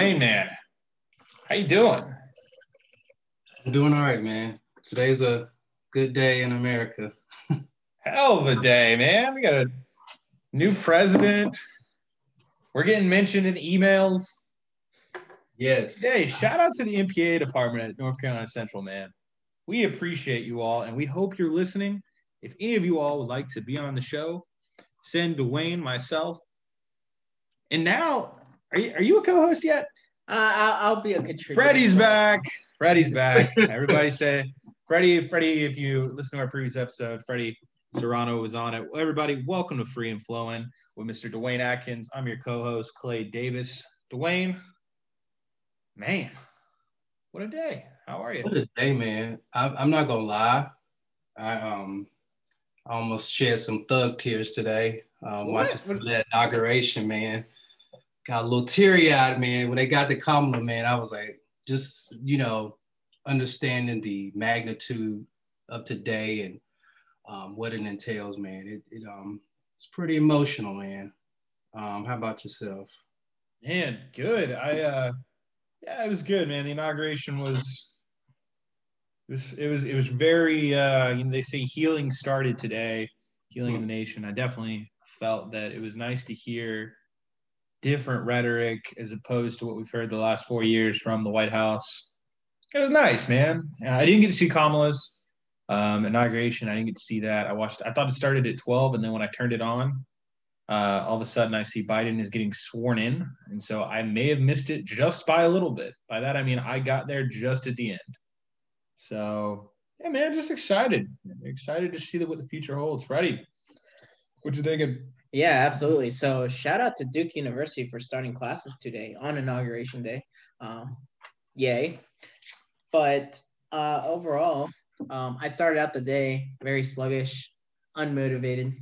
Oof. All right, Dwayne, man, how you doing? I'm doing all right, man. Today's a good day in America. Hell of a day, man. We got a new president. We're getting mentioned in emails. Yes. Hey, shout out to the MPA department at North Carolina Central, man. We appreciate you all, and we hope you're listening. If any of you all would like to be on the show, send Dwayne, myself, and now, are you, are you a co-host yet? Uh, I'll, I'll be a contributor. Freddie's back. Freddie's back. Everybody say Freddie. Freddie, if you listen to our previous episode, Freddie Serrano was on it. Everybody, welcome to Free and Flowing with Mr. Dwayne Atkins. I'm your co-host Clay Davis. Dwayne, man, what a day! How are you? What a day, man. I, I'm not gonna lie. I um I almost shed some thug tears today. Um, What? watching that inauguration, man. Got a little teary eyed, man. When they got the Kamala, man, I was like, just you know, understanding the magnitude of today and um, what it entails, man. It, it um it's pretty emotional, man. Um, how about yourself? Man, good. I uh yeah, it was good, man. The inauguration was it was it was it was very uh you know they say healing started today, healing in the nation. I definitely felt that it was nice to hear different rhetoric as opposed to what we've heard the last four years from the White House. It was nice, man. Uh, I didn't get to see Kamala's um, inauguration. I didn't get to see that. I watched. I thought it started at twelve, and then when I turned it on, uh, all of a sudden I see Biden is getting sworn in. And so I may have missed it just by a little bit. By that, I mean, I got there just at the end. So, yeah, man, just excited. Excited to see what the future holds. Freddie, what you thinking? Yeah, absolutely. So shout out to Duke University for starting classes today on inauguration day. Um, yay! But uh, overall, um, I started out the day very sluggish, unmotivated.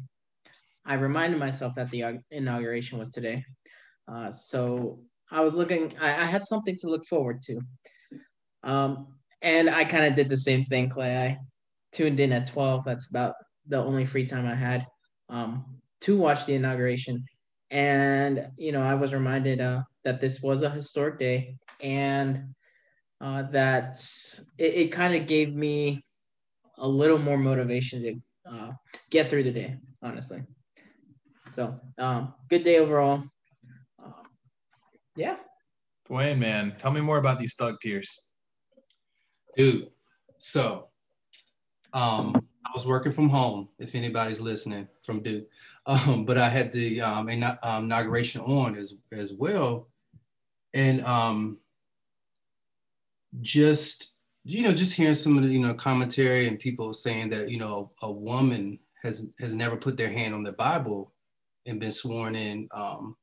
I reminded myself that the inauguration was today, uh, so I was looking. I, I had something to look forward to, um, and I kind of did the same thing, Clay. I tuned in at twelve. That's about the only free time I had. Um, to watch the inauguration. And, you know, I was reminded uh, that this was a historic day and uh, that it, it kind of gave me a little more motivation to uh, get through the day, honestly. So, um, good day overall. Uh, yeah. Dwayne, man, tell me more about these thug tears. Dude, so um I was working from home, if anybody's listening from Duke. Um, but I had the um, um, inauguration on as as well, and um, just you know, just hearing some of the you know commentary and people saying that you know a woman has has never put their hand on the Bible and been sworn in um,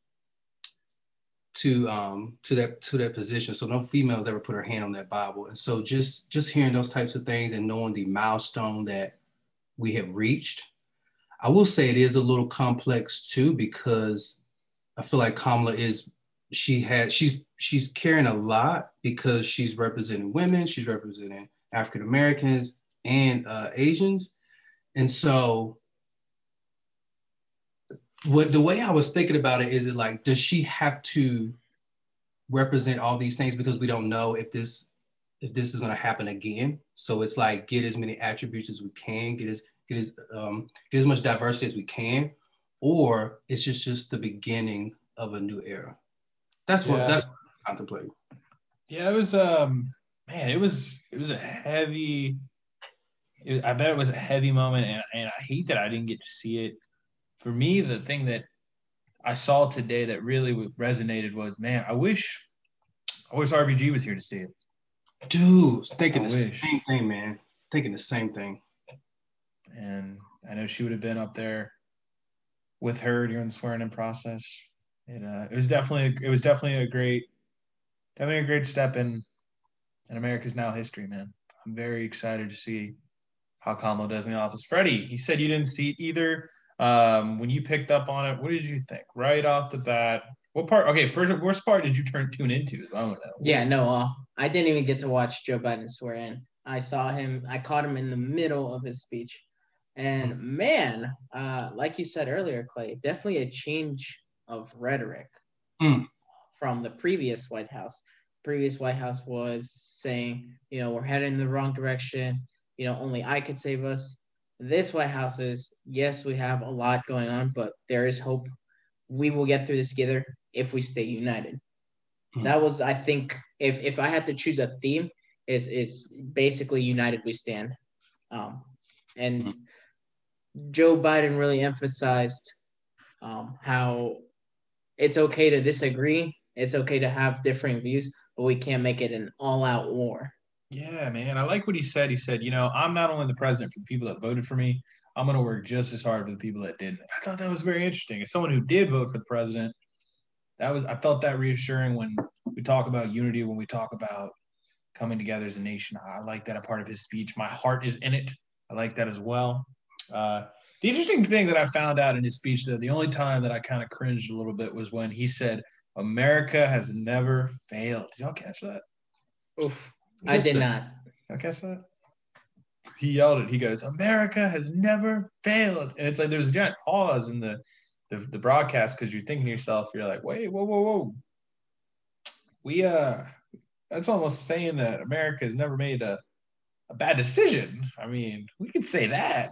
to um, to that to that position. So no females ever put her hand on that Bible, and so just just hearing those types of things and knowing the milestone that we have reached I will say it is a little complex too because I feel like Kamala is she had she's she's carrying a lot because she's representing women, she's representing African Americans and uh, Asians, and so what the way I was thinking about it is it like does she have to represent all these things because we don't know if this if this is going to happen again? So it's like get as many attributes as we can get as get as um, get as much diversity as we can, or it's just just the beginning of a new era. That's what Yeah. that's what I'm contemplating. Yeah, it was um man, it was it was a heavy it, I bet it was a heavy moment and, and I hate that I didn't get to see it. For me, the thing that I saw today that really resonated was man, I wish I wish RBG was here to see it. Dude, thinking I the wish. same thing, man. Thinking the same thing. And I know she would have been up there with her during the swearing in process. It uh it was definitely it was definitely a great definitely a great step in in America's now history, man. I'm very excited to see how Kamala does in the office. Freddie, you said you didn't see it either. Um, when you picked up on it, what did you think right off the bat? What part? Okay, first, worst part did you turn tune into? I to know. Yeah, no, uh, I didn't even get to watch Joe Biden swear in. I saw him, I caught him in the middle of his speech. And man, uh, like you said earlier, Clay, definitely a change of rhetoric. Mm. from the previous White House. Previous White House was saying, you know, we're heading in the wrong direction. You know, only I could save us. This White House is, yes, we have a lot going on, but there is hope. We will get through this together if we stay united. Hmm. That was, I think, if if I had to choose a theme, is is basically united we stand. Um, and Joe Biden really emphasized um, how it's okay to disagree. It's okay to have different views, but we can't make it an all-out war. Yeah, man. I like what he said. He said, you know, I'm not only the president for the people that voted for me, I'm going to work just as hard for the people that didn't. I thought that was very interesting. As someone who did vote for the president, that was I felt that reassuring when we talk about unity, when we talk about coming together as a nation. I like that a part of his speech. My heart is in it. I like that as well. Uh, the interesting thing that I found out in his speech, though, the only time that I kind of cringed a little bit was when he said, America has never failed. Did y'all catch that? Oof, I did not. Y'all catch that? He yelled it. He goes, America has never failed. And it's like there's a giant pause in the the, the broadcast because you're thinking to yourself, you're like, wait, whoa, whoa, whoa. We uh that's almost saying that America has never made a, a bad decision. I mean, we could say that.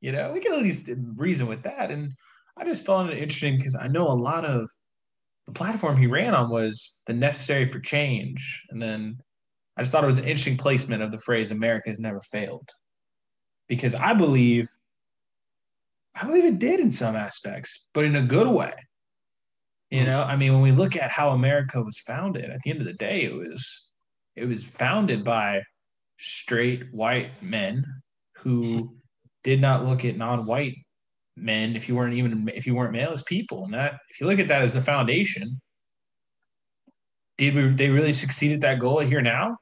You know, we can at least reason with that. And I just found it interesting because I know a lot of the platform he ran on was the necessary for change. And then I just thought it was an interesting placement of the phrase America has never failed. Because I believe I believe it did in some aspects, but in a good way. You hmm. know, I mean, when we look at how America was founded, at the end of the day, it was it was founded by straight white men who hmm. Did not look at non-white men if you weren't even if you weren't male as people. And that if you look at that as the foundation, did we, they really succeed at that goal here now?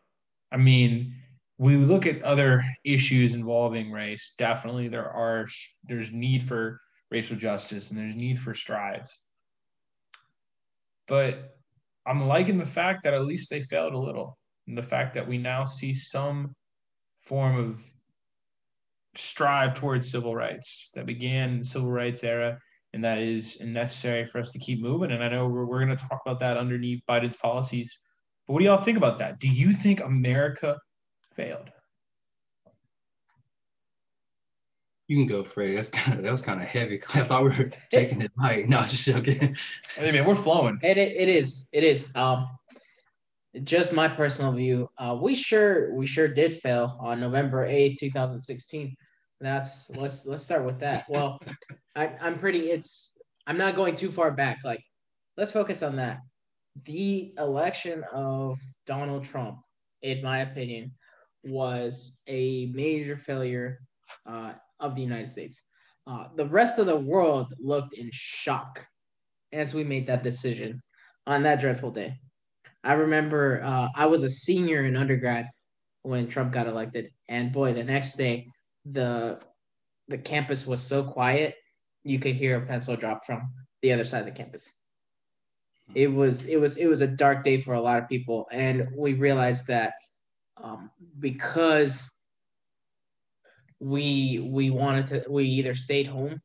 I mean, we look at other issues involving race. Definitely, there are there's need for racial justice and there's need for strides. But I'm liking the fact that at least they failed a little, and the fact that we now see some form of strive towards civil rights that began in the civil rights era and that is necessary for us to keep moving and i know we're, we're going to talk about that underneath biden's policies but what do y'all think about that do you think america failed You can go, Freddie. That's kind of that was kind of heavy. I thought we were taking it light. No, just joking. hey man we're flowing It, it, it is. It is. Um, just my personal view. Uh, we sure we sure did fail on November 8, 2016. That's let's let's start with that. Well, I, I'm pretty. It's I'm not going too far back. Like, let's focus on that. The election of Donald Trump, in my opinion, was a major failure uh, of the United States. Uh, the rest of the world looked in shock as we made that decision on that dreadful day. I remember uh, I was a senior in undergrad when Trump got elected, and boy, the next day the the campus was so quiet you could hear a pencil drop from the other side of the campus. It was it was it was a dark day for a lot of people, and we realized that um, because we we wanted to we either stayed home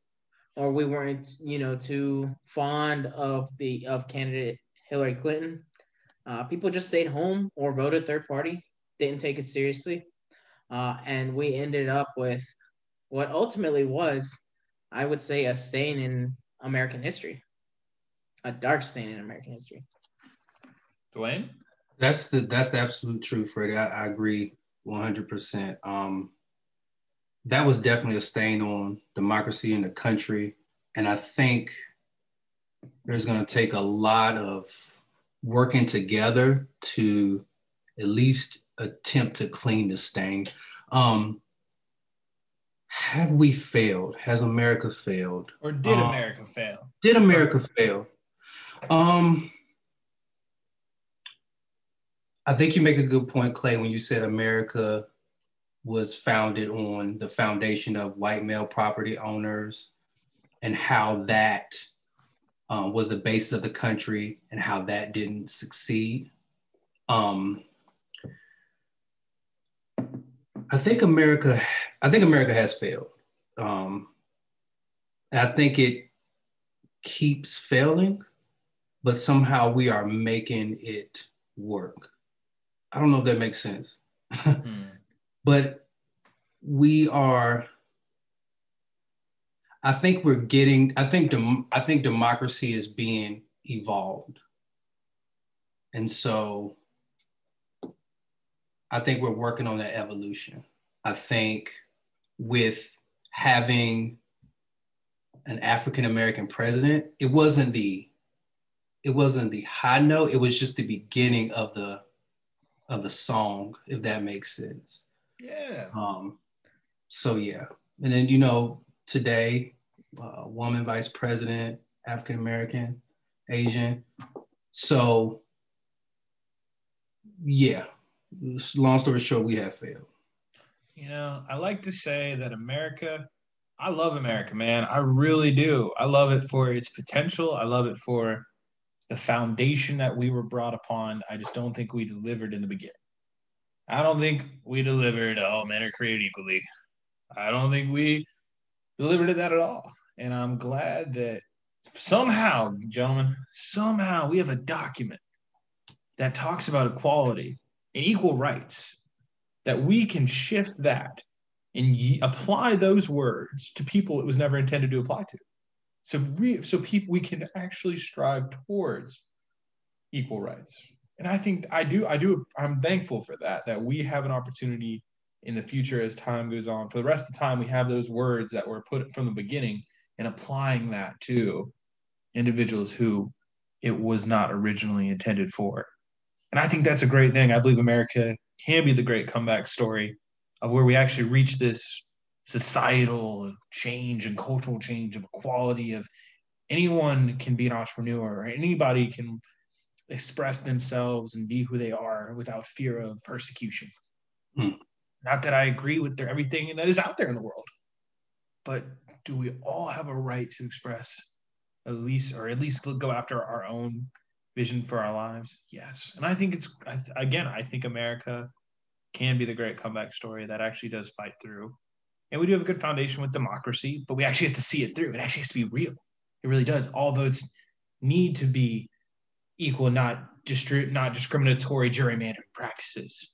or we weren't you know too fond of the of candidate Hillary Clinton uh, people just stayed home or voted third party, didn't take it seriously. Uh, and we ended up with what ultimately was, I would say, a stain in American history, a dark stain in American history. dwayne That's the that's the absolute truth, Freddie. I, I agree 100. percent Um, that was definitely a stain on democracy in the country, and I think there's going to take a lot of working together to at least attempt to clean the stain. Um, have we failed? Has America failed? or did Um, america fail Did America fail? Um, I think you make a good point, Clay, when you said America was founded on the foundation of white male property owners and how that um, was the basis of the country and how that didn't succeed. Um, I think America, I think America has failed. Um, I think it keeps failing but somehow we are making it work. I don't know if that makes sense. mm. But we are I think we're getting I think dem- I think democracy is being evolved. And so I think we're working on that evolution. I think with having an African American president, it wasn't the it wasn't the high note, it was just the beginning of the of the song, if that makes sense. Yeah. Um so yeah. And then you know, today, uh, woman vice president, African American, Asian. So yeah, long story short, we have failed. You know, I like to say that America, I love America, man. I really do. I love it for its potential. I love it for the foundation that we were brought upon. I just don't think we delivered in the beginning. I don't think we delivered, all men are created equally. I don't think we delivered that at all. And I'm glad that somehow, gentlemen, somehow we have a document that talks about equality and equal rights, that we can shift that and apply those words to people it was never intended to apply to. So we, so people we can actually strive towards equal rights. And I think I do I do I'm thankful for that that we have an opportunity in the future as time goes on. For the rest of the time we have those words that were put from the beginning and applying that to individuals who it was not originally intended for. And I think that's a great thing. I believe America can be the great comeback story of where we actually reach this societal change and cultural change of equality of anyone can be an entrepreneur or anybody can express themselves and be who they are without fear of persecution. Hmm. Not that I agree with their, everything that is out there in the world, but do we all have a right to express at least or at least go after our own vision for our lives? Yes. And I think it's, again, I think America can be the great comeback story that actually does fight through. And we do have a good foundation with democracy, but we actually have to see it through. It actually has to be real. It really does. All votes need to be equal, not distri- not discriminatory gerrymandering practices.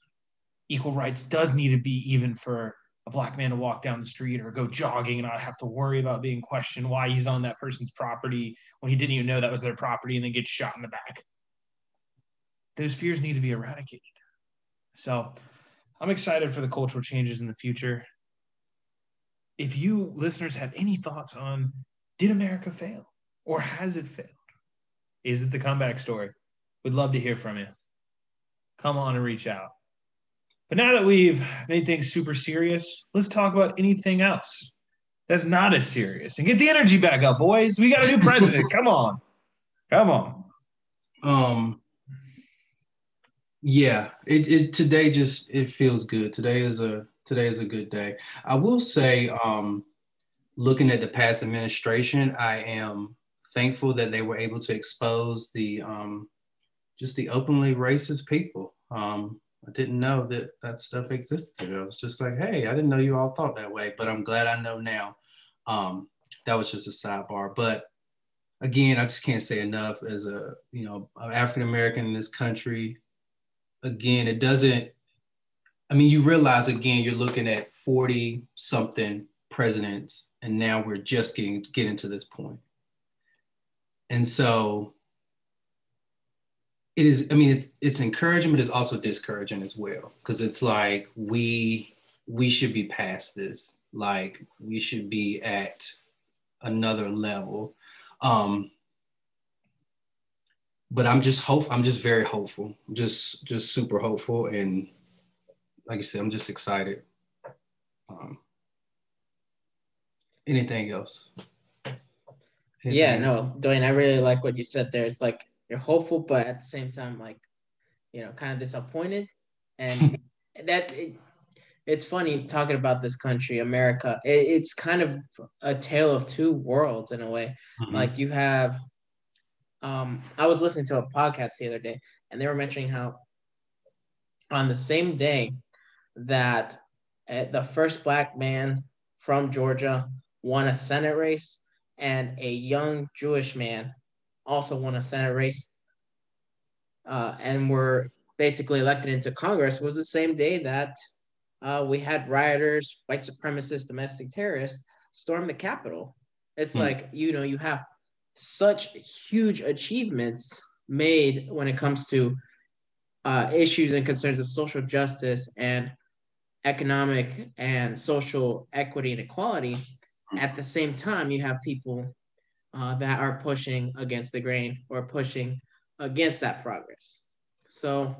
Equal rights does need to be even for a black man to walk down the street or go jogging and not have to worry about being questioned why he's on that person's property when he didn't even know that was their property and then gets shot in the back. Those fears need to be eradicated. So I'm excited for the cultural changes in the future. If you listeners have any thoughts on did America fail or has it failed? Is it the comeback story? We'd love to hear from you. Come on and reach out. But now that we've made things super serious, let's talk about anything else that's not as serious and get the energy back up, boys. We got a new president. Come on. Come on. Um yeah, it, it today just it feels good. Today is a today is a good day. I will say, um, looking at the past administration, I am thankful that they were able to expose the um, just the openly racist people. Um, I didn't know that that stuff existed. I was just like, hey, I didn't know you all thought that way, but I'm glad I know now. Um, that was just a sidebar. But again, I just can't say enough as a you know African American in this country. Again, it doesn't. I mean, you realize again, you're looking at 40 something presidents, and now we're just getting getting to this point. And so it is i mean it's it's encouraging but it's also discouraging as well. Because it's like we we should be past this. Like we should be at another level. Um but i'm just hope i'm just very hopeful just just super hopeful. And like i said i'm just excited. Um anything else? Anything? yeah no dwayne i really like what you said there. It's like you're hopeful, but at the same time, like, you know, kind of disappointed. And that it, it's funny talking about this country, America. It, it's kind of a tale of two worlds in a way. Mm-hmm. Like you have, um, I was listening to a podcast the other day, and they were mentioning how on the same day that uh, the first black man from Georgia won a Senate race, and a young Jewish man also won a Senate race uh, and were basically elected into Congress was the same day that uh, we had rioters, white supremacists, domestic terrorists storm the Capitol. It's hmm. like, you know, you have such huge achievements made when it comes to uh, issues and concerns of social justice and economic and social equity and equality. At the same time, you have people uh, that are pushing against the grain or pushing against that progress. So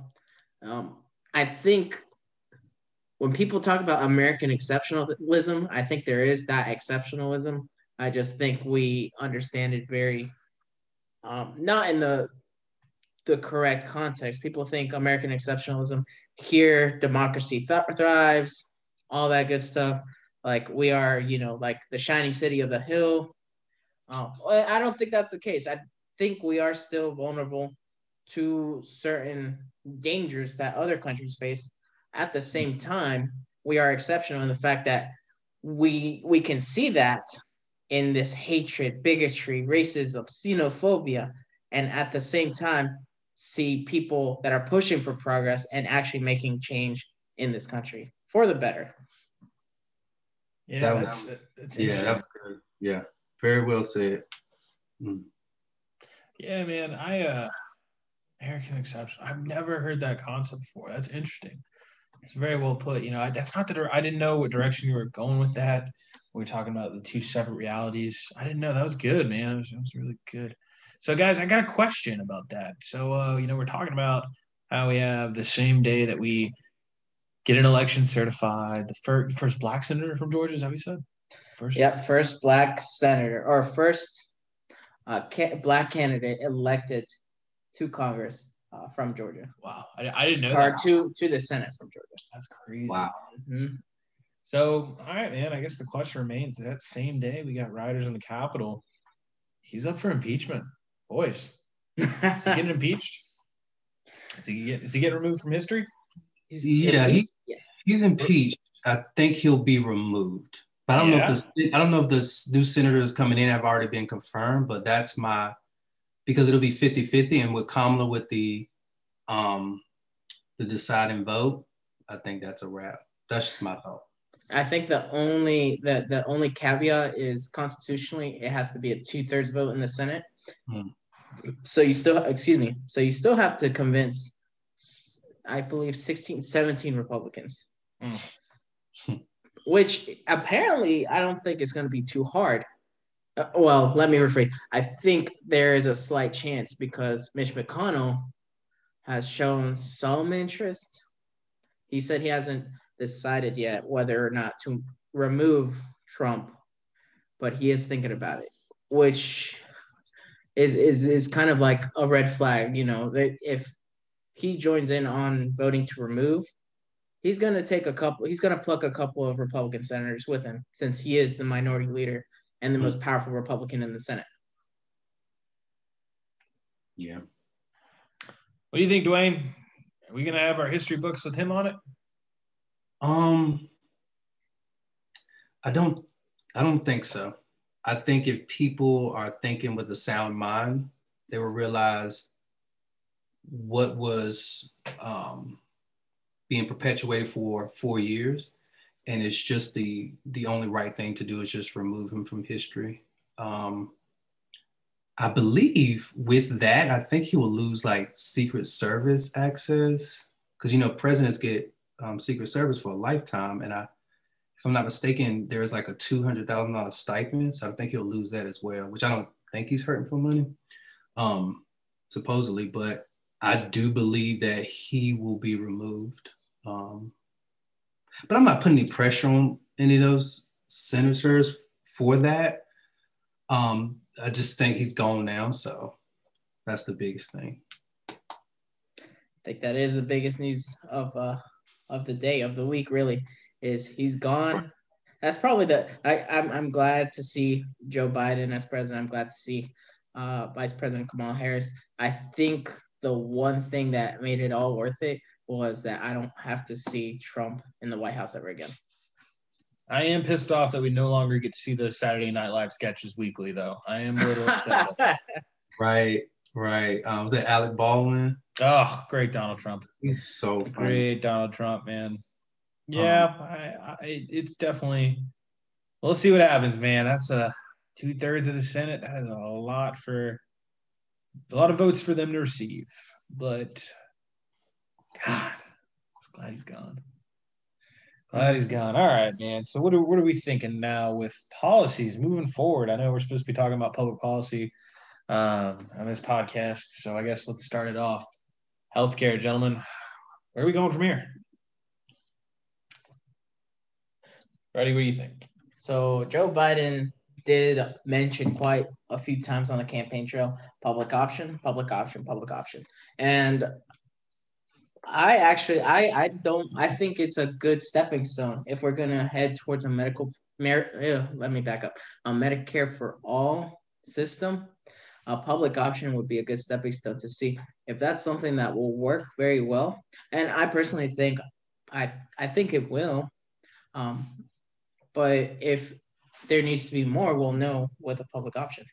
um, I think when people talk about American exceptionalism, I think there is that exceptionalism. I just think we understand it very um, not in the the correct context. People think American exceptionalism here, democracy th- thrives, all that good stuff. Like we are, you know, like the shining city of the hill. Um, I don't think that's the case. I think we are still vulnerable to certain dangers that other countries face. At the same time, we are exceptional in the fact that we we can see that in this hatred, bigotry, racism, xenophobia, and at the same time see people that are pushing for progress and actually making change in this country for the better. Yeah, that was, that's, that's yeah, that was yeah, very well said. Mm. Yeah, man, I uh American exception. I've never heard that concept before. That's interesting. It's very well put. You know, I, that's not the I didn't know what direction you were going with that. We are talking about the two separate realities. I didn't know that was good, man. It was, it was really good. So, guys, I got a question about that. So, uh, you know, we're talking about how we have the same day that we get an election certified, the first, first black senator from Georgia. Is that what you said? First. Yep, first black senator or first uh, ca- black candidate elected to Congress uh, from Georgia. Wow, I, I didn't know that or that. to to the Senate from Georgia. That's crazy. Wow. Mm-hmm. So, all right, man. I guess the question remains: that same day we got Riders in the Capitol. He's up for impeachment, boys. is he getting impeached? Is he get, is he getting removed from history? He's yeah, he, yes. he's impeached. I think he'll be removed. But I don't yeah. know if the I don't know if the new senators coming in have already been confirmed, but that's my because it'll be 50-50 and with Kamala with the um the deciding vote, I think that's a wrap. That's just my thought. I think the only the the only caveat is constitutionally it has to be a two thirds vote in the Senate. Hmm. So you still excuse me. So you still have to convince, I believe 16, 17 Republicans. Hmm. Which apparently I don't think is going to be too hard. Uh, well, let me rephrase. I think there is a slight chance because Mitch McConnell has shown some interest. He said he hasn't decided yet whether or not to remove Trump, but he is thinking about it, which is is is kind of like a red flag. You know, that if he joins in on voting to remove, he's going to take a couple. He's going to pluck a couple of Republican senators with him, since he is the minority leader and the mm-hmm. most powerful Republican in the Senate. Yeah. What do you think, Dwayne? Are we gonna have our history books with him on it? Um, I don't. I don't think so. I think if people are thinking with a sound mind, they will realize what was um, being perpetuated for four years and it's just the the only right thing to do is just remove him from history. Um, I believe with that, I think he will lose like Secret Service access because you know presidents get um, Secret Service for a lifetime, and I, if I'm not mistaken, there is like a two hundred thousand dollars stipend, so I think he'll lose that as well. Which I don't think he's hurting for money, um, supposedly, but I do believe that he will be removed. Um, but I'm not putting any pressure on any of those senators for that. Um, I just think he's gone now, so that's the biggest thing. I think that is the biggest news of uh, of the day of the week. Really, is he's gone. That's probably the. I I'm I'm glad to see Joe Biden as president. I'm glad to see uh, Vice President Kamala Harris. I think the one thing that made it all worth it was that I don't have to see Trump in the White House ever again. I am pissed off that we no longer get to see those Saturday Night Live sketches weekly, though. I am a little upset. Right, right. Um, was it Alec Baldwin? Oh, great Donald Trump. He's so funny. Great Donald Trump, man. Yeah, I, I, it's definitely. We'll see what happens, man. That's a two thirds of the Senate. That is a lot for a lot of votes for them to receive. But God, I'm glad he's gone. Glad he's gone. All right, man. So what are what are we thinking now with policies moving forward? I know we're supposed to be talking about public policy um, on this podcast, so I guess let's start it off. Healthcare, gentlemen. Where are we going from here? Ready? What do you think? So Joe Biden did mention quite a few times on the campaign trail public option, public option, public option. And I actually I I don't I think it's a good stepping stone if we're gonna head towards a medical mer- let me back up a Medicare for all system. A public option would be a good stepping stone to see if that's something that will work very well. And I personally think I I think it will. Um, but if there needs to be more, we'll know with a public option.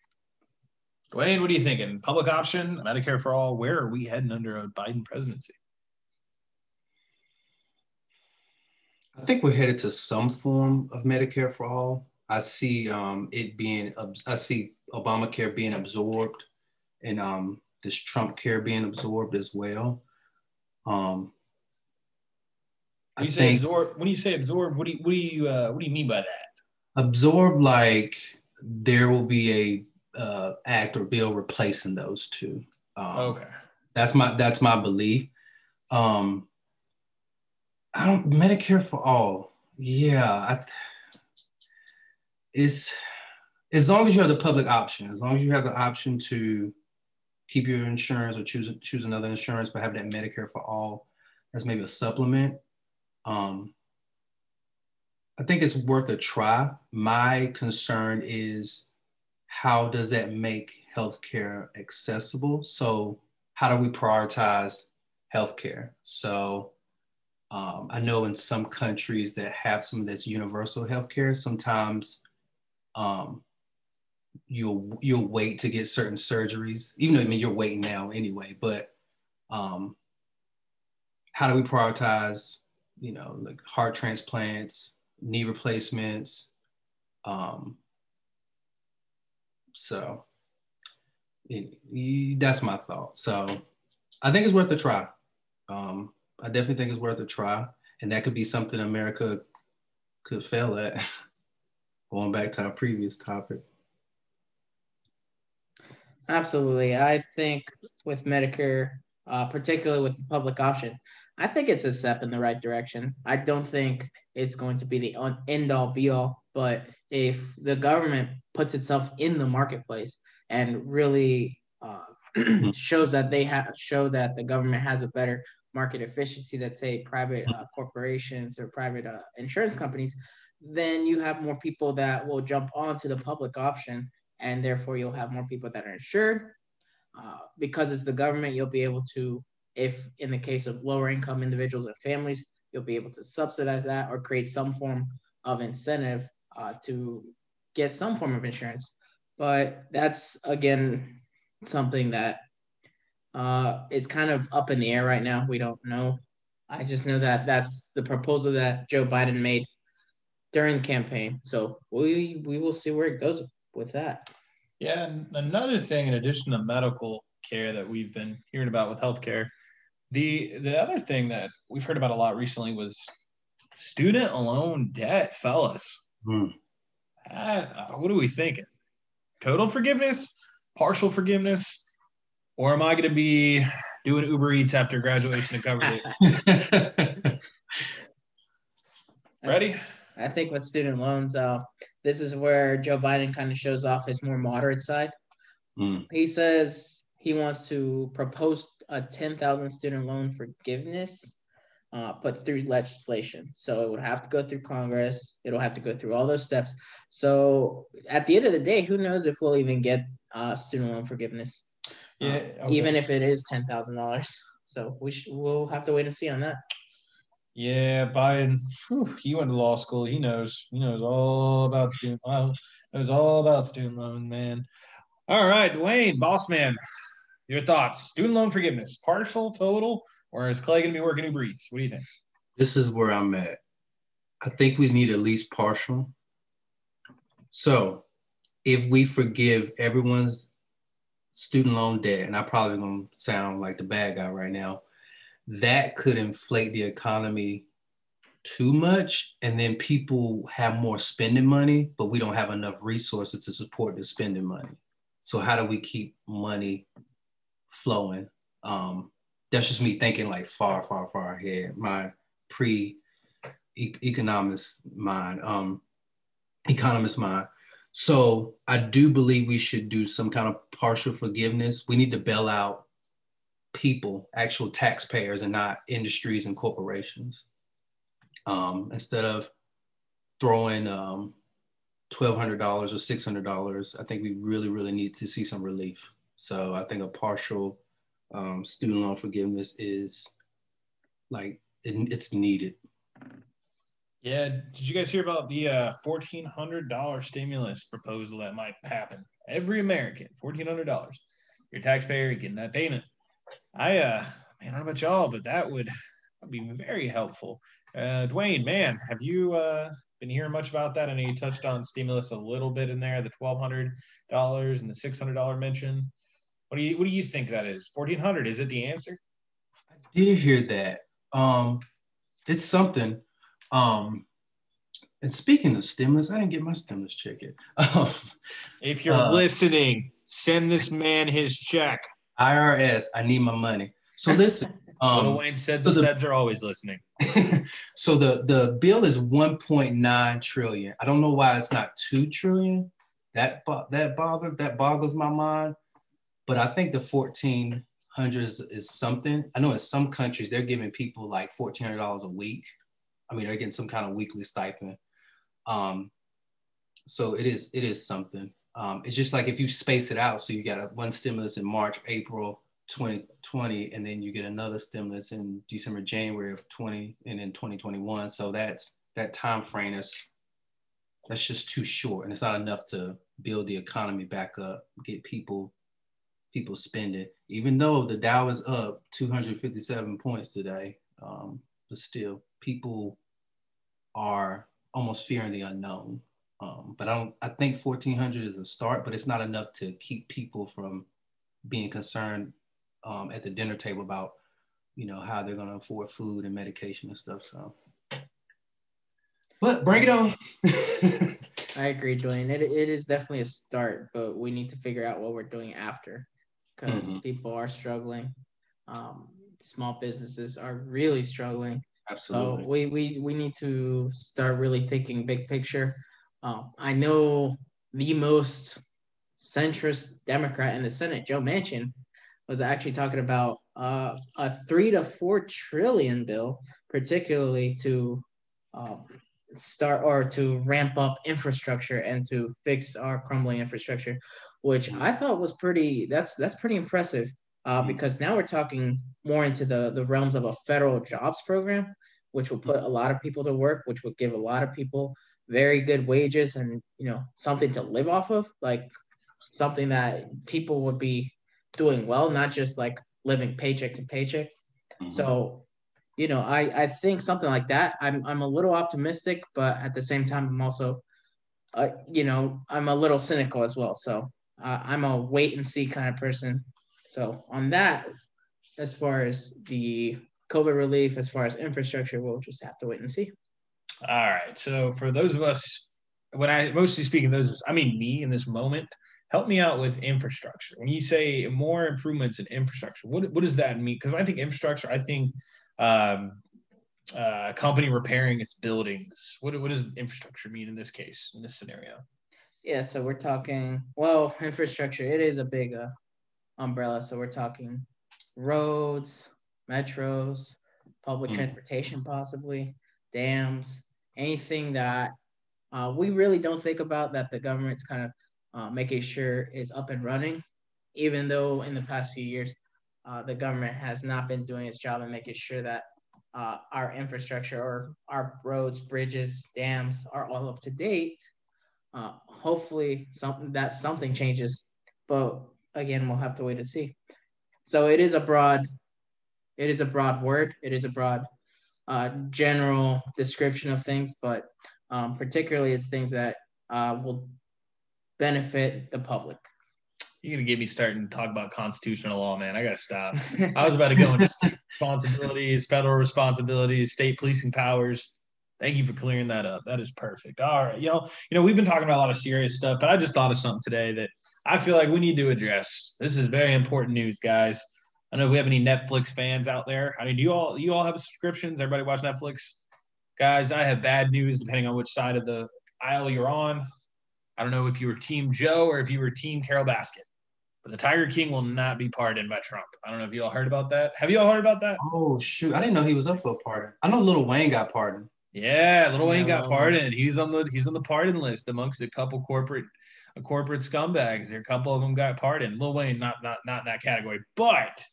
Dwayne, what are you thinking? Public option, Medicare for all. Where are we heading under a Biden presidency? I think we're headed to some form of Medicare for all. I see um, it being, I see Obamacare being absorbed and um, this Trump care being absorbed as well. Um, when you I say think, absorb, when you say absorb, what do you, what do you, uh, what do you mean by that? Absorb like there will be a uh, act or bill replacing those two. Um, okay, that's my that's my belief. Um, I don't Medicare for all. Yeah, I, it's as long as you have the public option, as long as you have the option to keep your insurance or choose choose another insurance, but have that Medicare for all as maybe a supplement. Um, I think it's worth a try. My concern is how does that make healthcare accessible? So, how do we prioritize healthcare? So, um, I know in some countries that have some of this universal healthcare, sometimes um, you'll you'll wait to get certain surgeries, even though I mean you're waiting now anyway. But um, how do we prioritize, you know, like heart transplants, knee replacements. Um, so it, that's my thought. So I think it's worth a try. Um, I definitely think it's worth a try. And that could be something America could fail at. Going back to our previous topic. Absolutely. I think with Medicare, uh, particularly with the public option, I think it's a step in the right direction. I don't think it's going to be the end all be all, but if the government puts itself in the marketplace and really uh, shows that they have show that the government has a better market efficiency that say private uh, corporations or private uh, insurance companies, then you have more people that will jump onto the public option, and therefore you'll have more people that are insured. Uh, because it's the government, you'll be able to if in the case of lower income individuals and families, you'll be able to subsidize that or create some form of incentive uh, to get some form of insurance. But that's again something that uh, is kind of up in the air right now. We don't know. I just know that that's the proposal that Joe Biden made during the campaign. So we we will see where it goes with that. Yeah, and another thing in addition to medical care that we've been hearing about with healthcare the the other thing that we've heard about a lot recently was student loan debt, fellas. Hmm. Uh, what are we thinking? Total forgiveness, partial forgiveness, or am I going to be doing Uber Eats after graduation to cover it? Ready? I think with student loans, uh, this is where Joe Biden kind of shows off his more moderate side. Mm. He says he wants to propose a 10,000 student loan forgiveness, uh, but through legislation. So it would have to go through Congress. It'll have to go through all those steps. So at the end of the day, who knows if we'll even get uh, student loan forgiveness? Yeah, uh, okay. even if it is ten thousand dollars. So we sh- we'll have to wait and see on that. Yeah, Biden. Whew, he went to law school. He knows. He knows all about student. Well, knows all about student loan, man. All right, Dwayne, boss man, your thoughts. Student loan forgiveness, partial, total, or is Clay going to be working Uber Eats? What do you think? This is where I'm at. I think we need at least partial. So if we forgive everyone's student loan debt, and I'm probably to sound like the bad guy right now, that could inflate the economy too much. And then people have more spending money, but we don't have enough resources to support the spending money. So, how do we keep money flowing? Um, that's just me thinking like far, far, far ahead. My pre economist mind, um, economist mind. So I do believe we should do some kind of partial forgiveness. We need to bail out people, actual taxpayers, and not industries and corporations. Um, instead of throwing um, $1,200 or $600, I think we really, really need to see some relief. So I think a partial um, student loan forgiveness is like it, it's needed. Yeah, did you guys hear about the uh, fourteen hundred dollar stimulus proposal that might happen? Every American, fourteen hundred dollars. Your taxpayer getting that payment. I uh, man, I don't know about y'all, but that would be very helpful. Uh, Dwayne, man, have you uh, been hearing much about that? I know you touched on stimulus a little bit in there, the twelve hundred dollars and the six hundred dollar mention. What do you what do you think that is? Fourteen hundred is it the answer? I did hear that. Um, it's something. Um, and speaking of stimulus, I didn't get my stimulus check yet. If you're uh, listening, send this man his check. IRS, I need my money. So listen. Um, Wayne said the, so the feds are always listening. so the the bill is 1.9 trillion. I don't know why it's not two trillion. That that bothered that boggles my mind. But I think the 1400 is, is something. I know in some countries they're giving people like $1,400 a week. I mean, they're getting some kind of weekly stipend. Um, so it is it is something. Um, it's just like if you space it out, so you got a, one stimulus in March, April 2020, and then you get another stimulus in December, January of 20, and then 2021. So that's that time frame is that's just too short, and it's not enough to build the economy back up, get people people spending. Even though the Dow is up 257 points today, um, but still people are almost fearing the unknown. Um, but I don't. I think 1400 is a start, but it's not enough to keep people from being concerned um, at the dinner table about, you know, how they're going to afford food and medication and stuff. So, but bring it on. I agree, Dwayne. It, it is definitely a start, but we need to figure out what we're doing after because mm-hmm. people are struggling. Um, small businesses are really struggling. Absolutely. So we, we, we need to start really thinking big picture. Um, I know the most centrist Democrat in the Senate, Joe Manchin, was actually talking about uh, a three to four trillion bill, particularly to um, start or to ramp up infrastructure and to fix our crumbling infrastructure, which I thought was pretty. That's that's pretty impressive uh, because now we're talking more into the the realms of a federal jobs program, which will put a lot of people to work, which will give a lot of people very good wages and you know something to live off of, like something that people would be doing well, not just like living paycheck to paycheck. Mm-hmm. So, you know, I I think something like that. I'm I'm a little optimistic, but at the same time, I'm also, uh, you know, I'm a little cynical as well. So uh, I'm a wait and see kind of person. So on that, as far as the COVID relief, as far as infrastructure, we'll just have to wait and see. All right. So for those of us, when I mostly speaking, those I mean me in this moment, help me out with infrastructure. When you say more improvements in infrastructure, what what does that mean? Because I think infrastructure, I think um, uh, company repairing its buildings. What what does infrastructure mean in this case, in this scenario? Yeah, so we're talking well infrastructure. It is a big uh, umbrella. So we're talking roads, metros, public mm. transportation, possibly dams, anything that uh, we really don't think about that the government's kind of uh, making sure is up and running, even though in the past few years uh, the government has not been doing its job in making sure that uh, our infrastructure or our roads, bridges, dams are all up to date. Uh, hopefully, something that something changes. but again, we'll have to wait and see. So it is a broad, it is a broad word. It is a broad, uh, general description of things, but um, particularly it's things that uh, will benefit the public. You're gonna get me starting to talk about constitutional law, man. I gotta stop. I was about to go into state responsibilities, federal responsibilities, state policing powers. Thank you for clearing that up. That is perfect. All right, know, you know, we've been talking about a lot of serious stuff, but I just thought of something today that I feel like we need to address. This is very important news, guys. I don't know if we have any Netflix fans out there. I mean, do you all you all have subscriptions? Everybody watch Netflix? Guys, I have bad news depending on which side of the aisle you're on. I don't know if you were Team Joe or if you were Team Carole Baskin. But the Tiger King will not be pardoned by Trump. I don't know if you all heard about that. Have you all heard about that? Oh shoot! I didn't know he was up for a pardon. I know Little Wayne got pardoned. Yeah, Little Wayne got pardoned. He's on the he's on the pardon list amongst a couple corporate a corporate scumbags. There, a couple of them got pardoned. Lil Wayne not not not in that category. But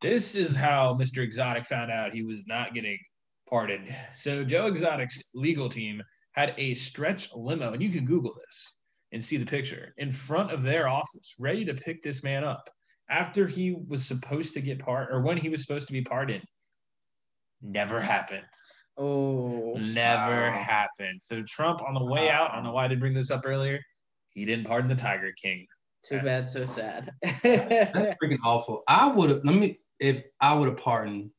this is how Mr. Exotic found out he was not getting pardoned. So Joe Exotic's legal team had a stretch limo, and you can Google this and see the picture in front of their office, ready to pick this man up after he was supposed to get part or when he was supposed to be pardoned. Never happened. Oh, Never Wow. happened. So Trump on the way out, I don't know why I didn't bring this up earlier. He didn't pardon the Tiger King. too bad, so sad. That's freaking awful. I would have. Let me. If I would have pardoned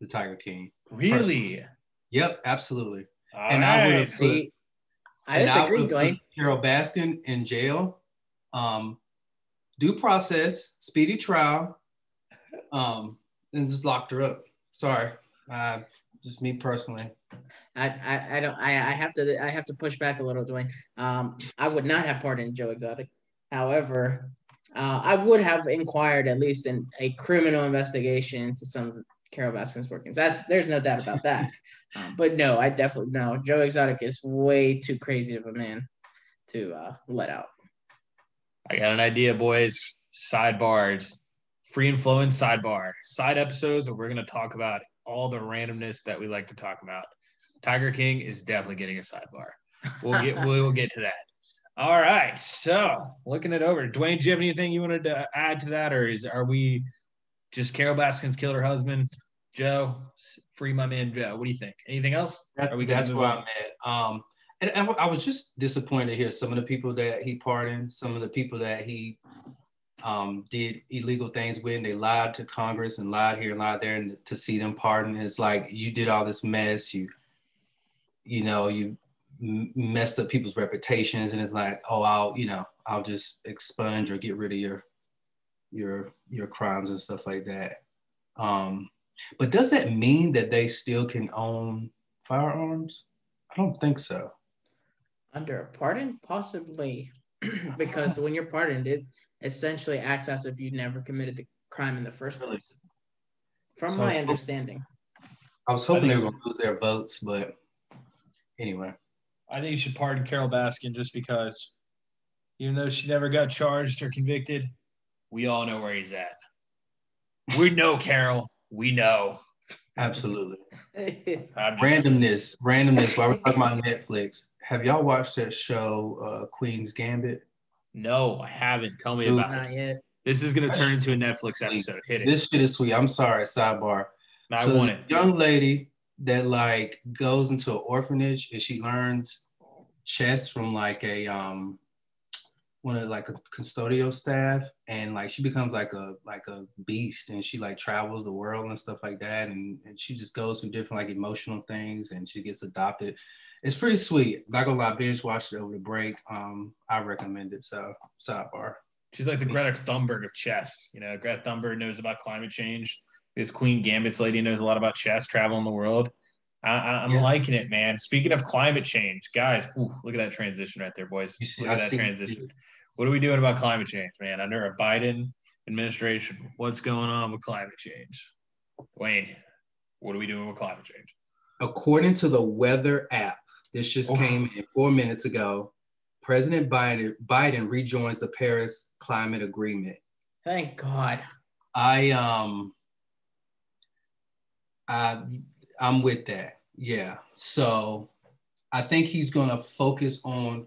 the Tiger King. Really? Yep, absolutely. All And I would've right. put- See, I disagree, would've Dwayne. Carole Baskin in jail. Um, due process, speedy trial, um, and just locked her up. Sorry, uh, just me personally. I, I, I don't I, I have to I have to push back a little, Dwayne. Um, I would not have pardoned Joe Exotic. However, uh, I would have inquired at least in a criminal investigation into some of Carole Baskin's workings. That's there's no doubt about that. Um, but no, I definitely no. Joe Exotic is way too crazy of a man to uh, let out. I got an idea, boys. Sidebars, free and flowing sidebar, side episodes where we're going to talk about all the randomness that we like to talk about. Tiger King is definitely getting a sidebar. We'll get we will get to that. All right. So looking it over, Dwayne, do you have anything you wanted to add to that, or is are we just Carole Baskin's killed her husband? Joe, free my man Joe. What do you think? Anything else? That, Are we that's where? I'm at. Um, and I, I was just disappointed to hear some of the people that he pardoned, some of the people that he um, did illegal things with, and they lied to Congress and lied here and lied there, and to see them pardoned, it's like you did all this mess, you, you know, you messed up people's reputations, and it's like, oh, I'll, you know, I'll just expunge or get rid of your, your, your crimes and stuff like that. Um, but does that mean that they still can own firearms? I don't think so. Under a pardon, possibly, because when you're pardoned, it essentially acts as if you'd never committed the crime in the first place. From So my it's- understanding. I was hoping I they think- were going to lose their votes, but anyway. I think you should pardon Carole Baskin just because, even though she never got charged or convicted, we all know where he's at. We know Carole. We know. Absolutely. Randomness, randomness. While we're talking about Netflix, have y'all watched that show, uh, Queen's Gambit? No, I haven't. Tell me Dude. about it. Not yet. This is going to turn into a Netflix episode. Hit it. This shit is sweet. I'm sorry, sidebar. I so want it. a young lady that like goes into an orphanage and she learns chess from like a um one of like a custodial staff and like she becomes like a like a beast and she like travels the world and stuff like that and, and she just goes through different like emotional things and she gets adopted it's pretty sweet not gonna lie binge watched it over the break um i recommend it so sidebar She's like the Greta Thunberg of chess. You know, Greta Thunberg knows about climate change. This Queen Gambit's lady knows a lot about chess, traveling the world. I, I'm Yeah. liking it, man. Speaking of climate change, guys, ooh, look at that transition right there, boys. Look at that transition. What are we doing about climate change, man? Under a Biden administration, what's going on with climate change? Wayne, what are we doing with climate change? According to the weather app, this just Oh. came in four minutes ago. President Biden, Biden rejoins the Paris Climate Agreement. Thank God. I um, I I'm with that. Yeah. So I think he's gonna focus on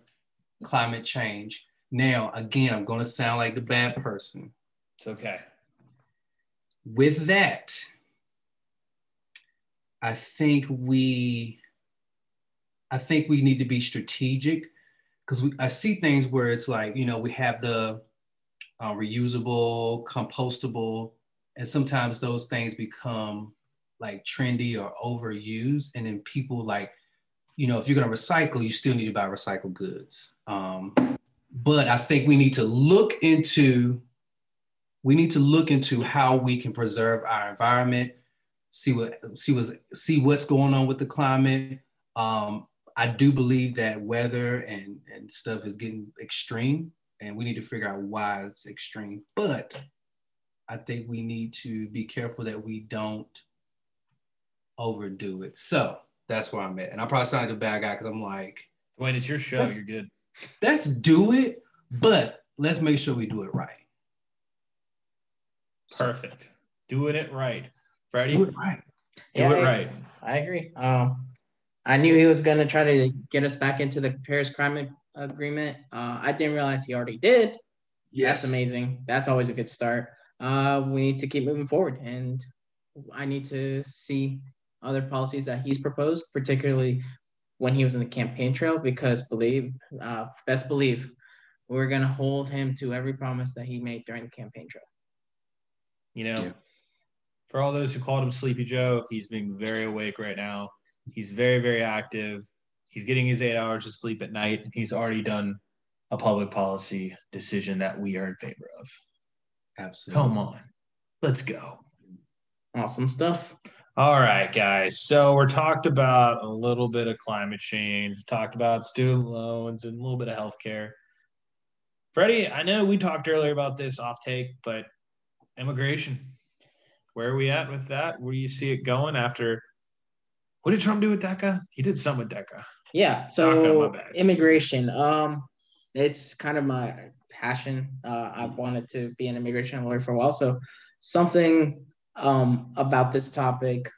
climate change. Now, again, I'm going to sound like the bad person. It's okay. With that, I think we I think we need to be strategic because I see things where it's like, you know, we have the uh, reusable, compostable, and sometimes those things become like trendy or overused. And then people like, you know, if you're going to recycle, you still need to buy recycled goods. Um, but I think we need to look into we need to look into how we can preserve our environment, see what see what see what's going on with the climate. Um, I do believe that weather and and stuff is getting extreme, and we need to figure out why it's extreme. But I think we need to be careful that we don't overdo it. So that's where I'm at, and I probably sound like a bad guy because I'm like, Dwayne, it's your show. You're good. Let's do it, but let's make sure we do it right. Perfect. Doing it right. Freddie? Do it right. Do Yeah, it I- right. I agree. Um, I knew he was going to try to get us back into the Paris Climate Agreement. Uh, I didn't realize he already did. Yes. That's amazing. That's always a good start. Uh, we need to keep moving forward, and I need to see other policies that he's proposed, particularly when he was in the campaign trail, because believe, uh, best believe, we're gonna hold him to every promise that he made during the campaign trail. You know, Yeah. for all those who called him Sleepy Joe, he's being very awake right now. He's very, very active. He's getting his eight hours of sleep at night, and he's already done a public policy decision that we are in favor of. Absolutely. Come on, let's go. Awesome stuff. All right, guys. So we're talked about a little bit of climate change. We talked about student loans and a little bit of healthcare. Freddie, I know we talked earlier about this off take, but immigration. Where are we at with that? Where do you see it going after? What did Trump do with DACA? He did some with DACA. Yeah. So bad. immigration. Um, it's kind of my passion. Uh, I wanted to be an immigration lawyer for a while. So something um about this topic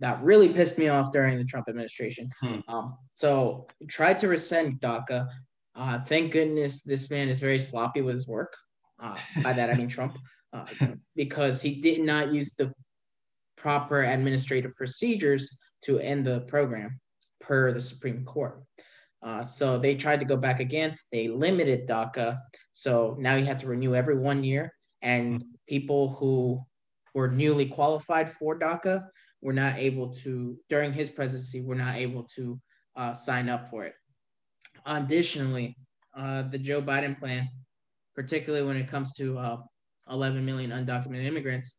that really pissed me off during the Trump administration. Hmm. Um, so tried to rescind DACA. Uh, thank goodness this man is very sloppy with his work. Uh, by that I mean Trump, uh, because he did not use the proper administrative procedures to end the program per the Supreme Court. Uh, so they tried to go back again. They limited DACA. So now you have to renew every one year. And people who were newly qualified for DACA were not able to, during his presidency, were not able to uh, sign up for it. Additionally, uh, the Joe Biden plan, particularly when it comes to uh, 11 million undocumented immigrants,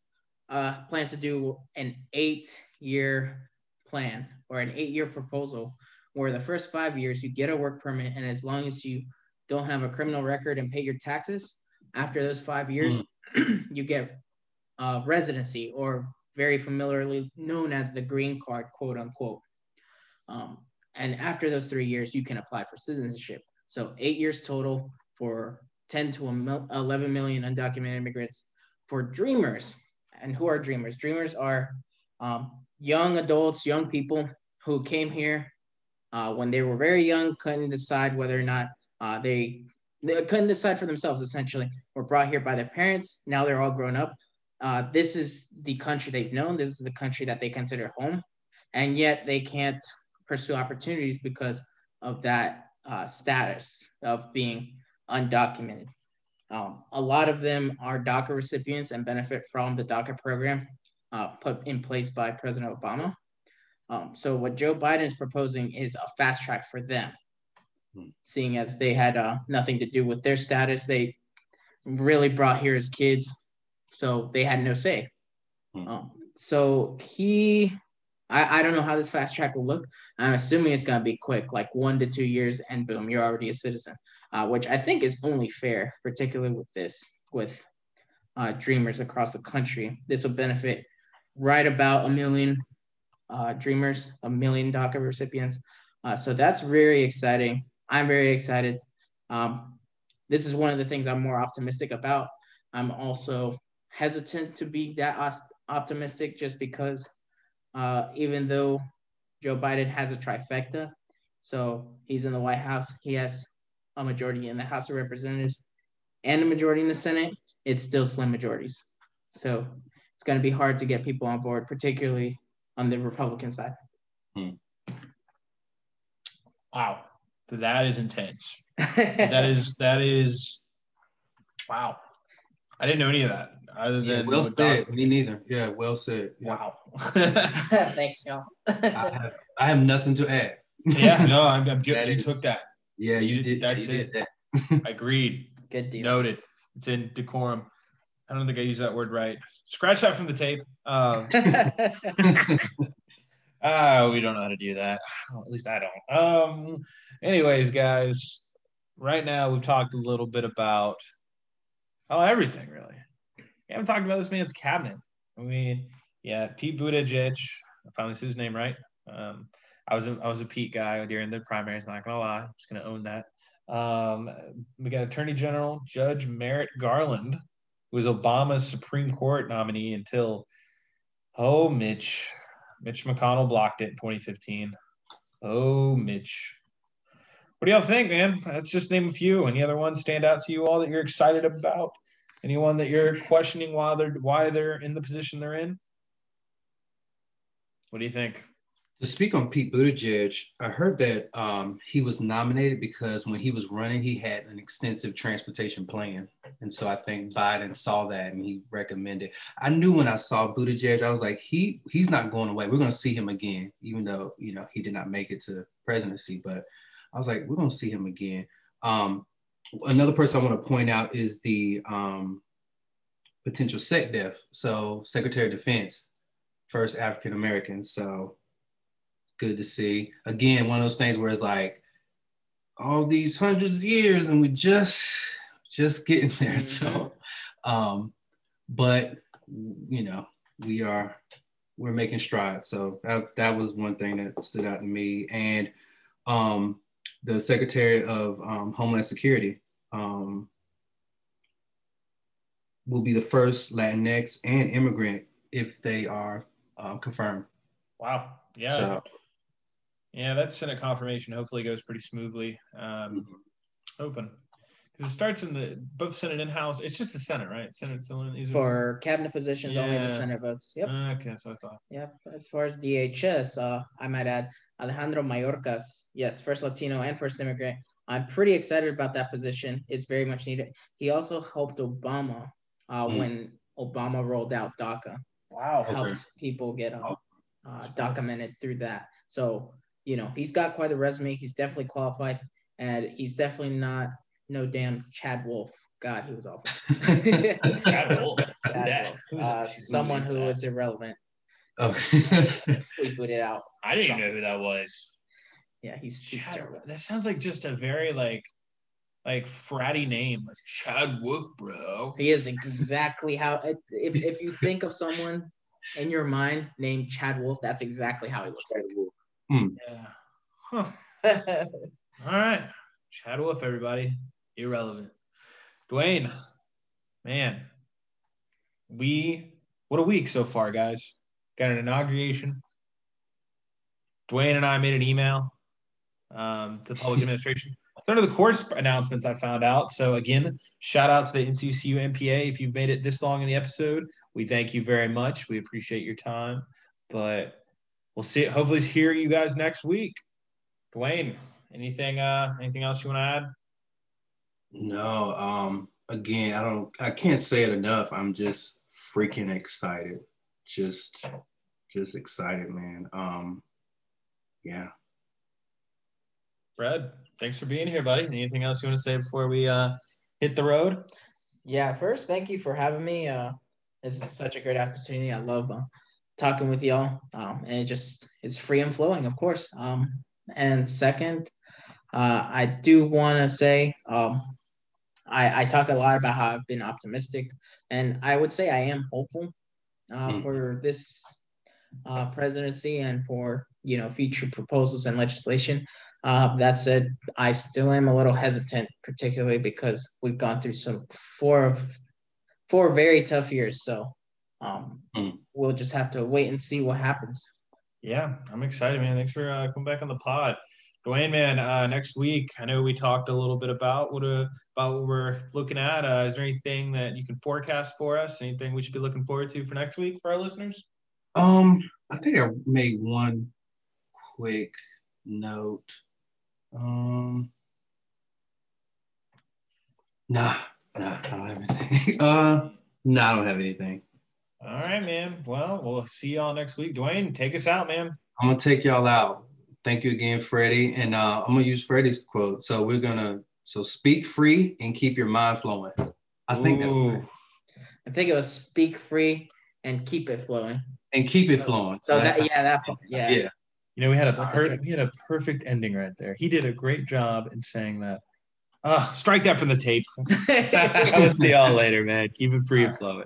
uh, plans to do an eight year plan or an eight year proposal where the first five years you get a work permit and as long as you don't have a criminal record and pay your taxes after those five years you get uh, residency or very familiarly known as the green card quote unquote. Um, and after those three years you can apply for citizenship. So eight years total for 10 to a 11 million undocumented immigrants. For dreamers and who are dreamers? Dreamers are um, young adults young people who came here uh, when they were very young, couldn't decide whether or not uh, they, they couldn't decide for themselves, essentially, were brought here by their parents. Now they're all grown up. Uh, this is the country they've known. This is the country that they consider home. And yet they can't pursue opportunities because of that uh, status of being undocumented. Um, a lot of them are DACA recipients and benefit from the DACA program uh, put in place by President Obama. Um, so what Joe Biden is proposing is a fast track for them, Hmm. seeing as they had uh, nothing to do with their status. They really brought here as kids, so they had no say. Hmm. Um, so he, I, I don't know how this fast track will look. I'm assuming it's gonna be quick, like one to two years, and boom, you're already a citizen, uh, which I think is only fair, particularly with this, with uh, dreamers across the country. This will benefit right about a million uh, dreamers, a million DACA recipients. Uh, so that's very exciting. I'm very excited. Um, this is one of the things I'm more optimistic about. I'm also hesitant to be that optimistic just because uh, even though Joe Biden has a trifecta, so he's in the White House, he has a majority in the House of Representatives and a majority in the Senate, it's still slim majorities. So it's going to be hard to get people on board, particularly on the Republican side. Hmm. Wow, that is intense. that is that is wow. I didn't know any of that. Other yeah, than well said. Me neither. Yeah, well said. Yeah. Wow. Thanks, y'all. I, have, I have nothing to add. yeah, no, I'm, I'm good. You is, took that. Yeah, you, you did. That's you it. Did that. Agreed. Good deal. Noted. It's in decorum. I don't think I used that word right. Scratch that from the tape. Um, uh, we don't know how to do that. Well, at least I don't. Um, anyways, guys, right now we've talked a little bit about oh everything really. We haven't talked about this man's cabinet. I mean, yeah, Pete Buttigieg. I finally said his name right. Um, I was a, I was a Pete guy during the primaries. Not gonna lie, I'm just gonna own that. Um, we got Attorney General Judge Merrick Garland, who was Obama's Supreme Court nominee until oh Mitch, Mitch McConnell blocked it in 2015. Oh Mitch. What do y'all think, man? Let's just name a few. Any other ones stand out to you all that you're excited about? Anyone that you're questioning why they're why they're in the position they're in? What do you think? To speak on Pete Buttigieg, I heard that um, he was nominated because when he was running, he had an extensive transportation plan, and so I think Biden saw that and he recommended. I knew when I saw Buttigieg, I was like, he he's not going away. We're going to see him again, even though you know he did not make it to presidency. But I was like, we're going to see him again. Um, another person I want to point out is the um, potential SecDef. So Secretary of Defense, first African American. So good to see. Again, one of those things where it's like all these hundreds of years and we just just getting there. Mm-hmm. So um, but you know, we are we're making strides. So that that was one thing that stood out to me. And um the Secretary of um, Homeland Security um, will be the first Latinx and immigrant if they are um, confirmed. Wow. Yeah. So, yeah, that Senate confirmation hopefully goes pretty smoothly. Um, open because it starts in the both Senate and House. It's just the Senate, right? Senate for cabinet positions. Yeah. Only the Senate votes. Yep. Okay, so I thought. Yep. As far as DHS, uh, I might add Alejandro Mayorkas. Yes, first Latino and first immigrant. I'm pretty excited about that position. It's very much needed. He also helped Obama uh, mm. when Obama rolled out DACA. Wow. Helped okay. people get uh, uh, documented through that. So you know, he's got quite a resume. He's definitely qualified, and he's definitely not no damn Chad Wolf. God, he was awful. Chad Wolf. Chad Wolf. Uh, someone who was irrelevant. Oh. we put it out. I didn't even know who that was. Yeah, he's, he's Chad, terrible. That sounds like just a very like like fratty name, like Chad Wolf, bro. He is exactly how. If if you think of someone in your mind named Chad Wolf, that's exactly how he looks like. Hmm. Yeah. Huh. All right. Chad Wolf, everybody. Irrelevant. Dwayne, man, we, what a week so far, guys. Got an inauguration. Dwayne and I made an email um, to the public administration. It's under the course announcements I found out. So again, shout out to the NCCU MPA. If you've made it this long in the episode, we thank you very much. We appreciate your time. But we'll see. Hopefully, hear you guys next week. Dwayne, anything? Uh, anything else you want to add? No. Um. Again, I don't. I can't say it enough. I'm just freaking excited. Just, just excited, man. Um. Yeah. Brad, thanks for being here, buddy. Anything else you want to say before we uh, hit the road? Yeah. First, thank you for having me. Uh, this is such a great opportunity. I love uh, talking with y'all. Um, and it just it's free and flowing, of course. Um, and second, uh, I do want to say um, I, I talk a lot about how I've been optimistic, and I would say I am hopeful uh, mm. for this uh, presidency and for you know future proposals and legislation. Uh, that said, I still am a little hesitant, particularly because we've gone through some four of four very tough years. So um, mm. we'll just have to wait and see what happens. Yeah, I'm excited, man. Thanks for uh, coming back on the pod. Dwayne, man, uh, next week, I know we talked a little bit about what uh, about what we're looking at. Uh, is there anything that you can forecast for us? Anything we should be looking forward to for next week for our listeners? Um, I think I made one quick note. Um, nah, nah, I don't have anything. uh, nah, I don't have anything. All right, man. Well, we'll see y'all next week. Dwayne, take us out, man. I'm gonna take y'all out. Thank you again, Freddie. And uh, I'm gonna use Freddie's quote. So we're gonna so speak free and keep your mind flowing. I think that's right. I think it was speak free and keep it flowing. and keep it flowing. So That's that yeah, that yeah. yeah. You know, we had a What the per- we had a perfect ending right there. He did a great job in saying that. Uh, strike that from the tape. Let's see y'all later, man. Keep it free and flowing.